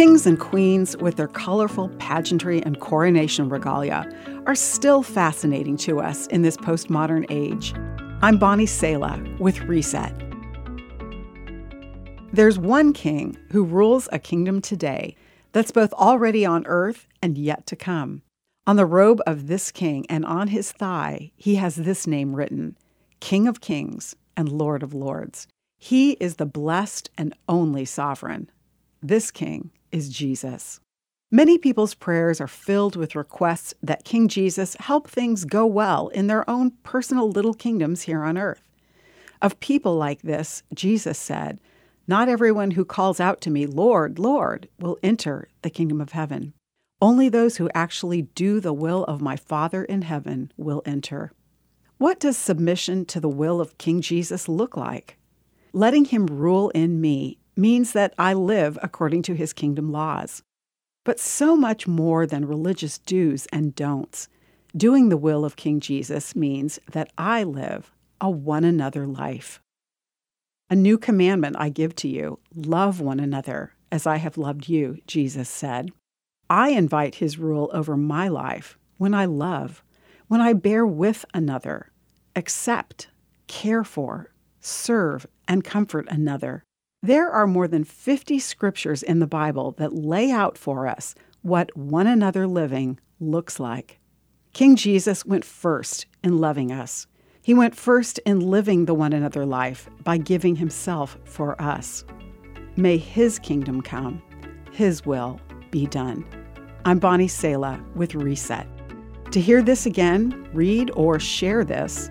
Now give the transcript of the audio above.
Kings and queens, with their colorful pageantry and coronation regalia, are still fascinating to us in this postmodern age. I'm Bonnie Sala with Reset. There's one king who rules a kingdom today that's both already on earth and yet to come. On the robe of this king and on his thigh, he has this name written King of Kings and Lord of Lords. He is the blessed and only sovereign. This king is Jesus. Many people's prayers are filled with requests that King Jesus help things go well in their own personal little kingdoms here on earth. Of people like this, Jesus said, Not everyone who calls out to me, Lord, Lord, will enter the kingdom of heaven. Only those who actually do the will of my Father in heaven will enter. What does submission to the will of King Jesus look like? Letting him rule in me means that I live according to his kingdom laws. But so much more than religious do's and don'ts. Doing the will of King Jesus means that I live a one another life. A new commandment I give to you love one another as I have loved you, Jesus said. I invite his rule over my life when I love, when I bear with another, accept, care for, serve, and comfort another. There are more than 50 scriptures in the Bible that lay out for us what one another living looks like. King Jesus went first in loving us. He went first in living the one another life by giving himself for us. May his kingdom come, his will be done. I'm Bonnie Sala with Reset. To hear this again, read or share this,